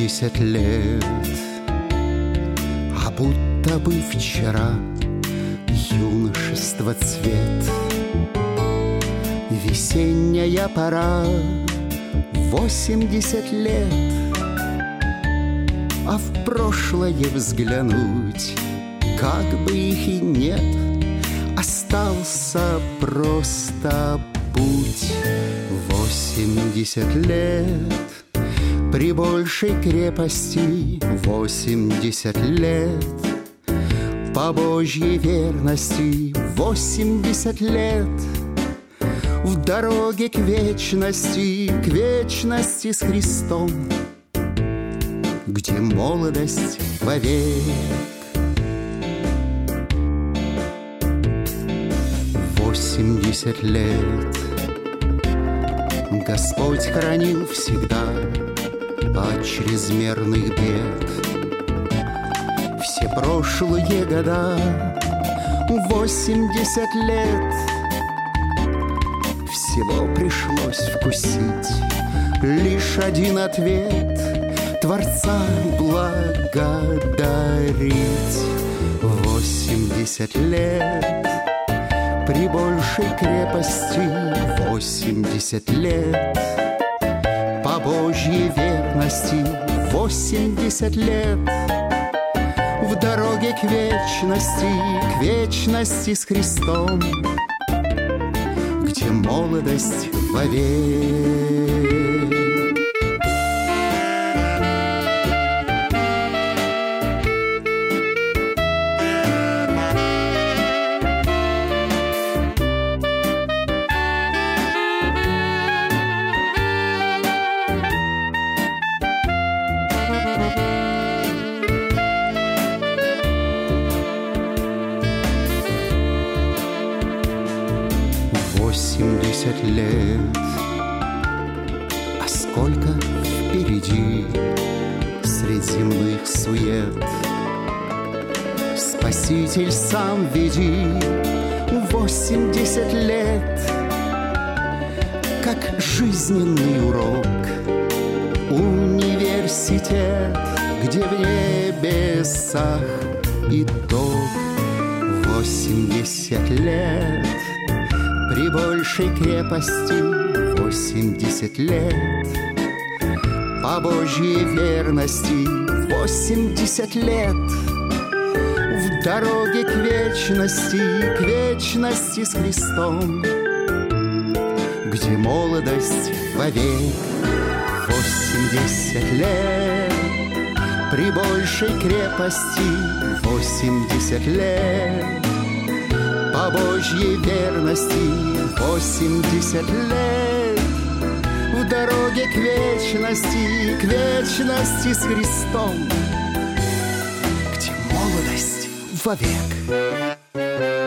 Восемьдесят лет. А будто бы вчера Юношество цвет. Весенняя пора Восемьдесят лет. А в прошлое взглянуть Как бы их и нет Остался просто путь Восемьдесят лет При большей крепости Восемьдесят лет. По Божьей верности Восемьдесят лет. В дороге к вечности К вечности с Христом Где молодость вовек. Восемьдесят лет. Господь хранил всегда От чрезмерных бед. Все прошлые года Восемьдесят лет Всего пришлось вкусить Лишь один ответ Творца благодарить. Восемьдесят лет при большей крепости восемьдесят лет Божьей верности восемьдесят лет. В дороге к вечности, к вечности с Христом Где молодость вовек Восемьдесят лет. А сколько впереди Средь земных сует? Спаситель сам веди. Восемьдесят лет. Как жизненный урок Университет Где в небесах итог Восемьдесят лет. При большей крепости Восемьдесят лет. По Божьей верности Восемьдесят лет. В дороге к вечности К вечности с Христом Где молодость вовек Восемьдесят лет. При большей крепости Восемьдесят лет. По Божьей верности Восемьдесят лет. В дороге к вечности К вечности с Христом. Где молодость вовек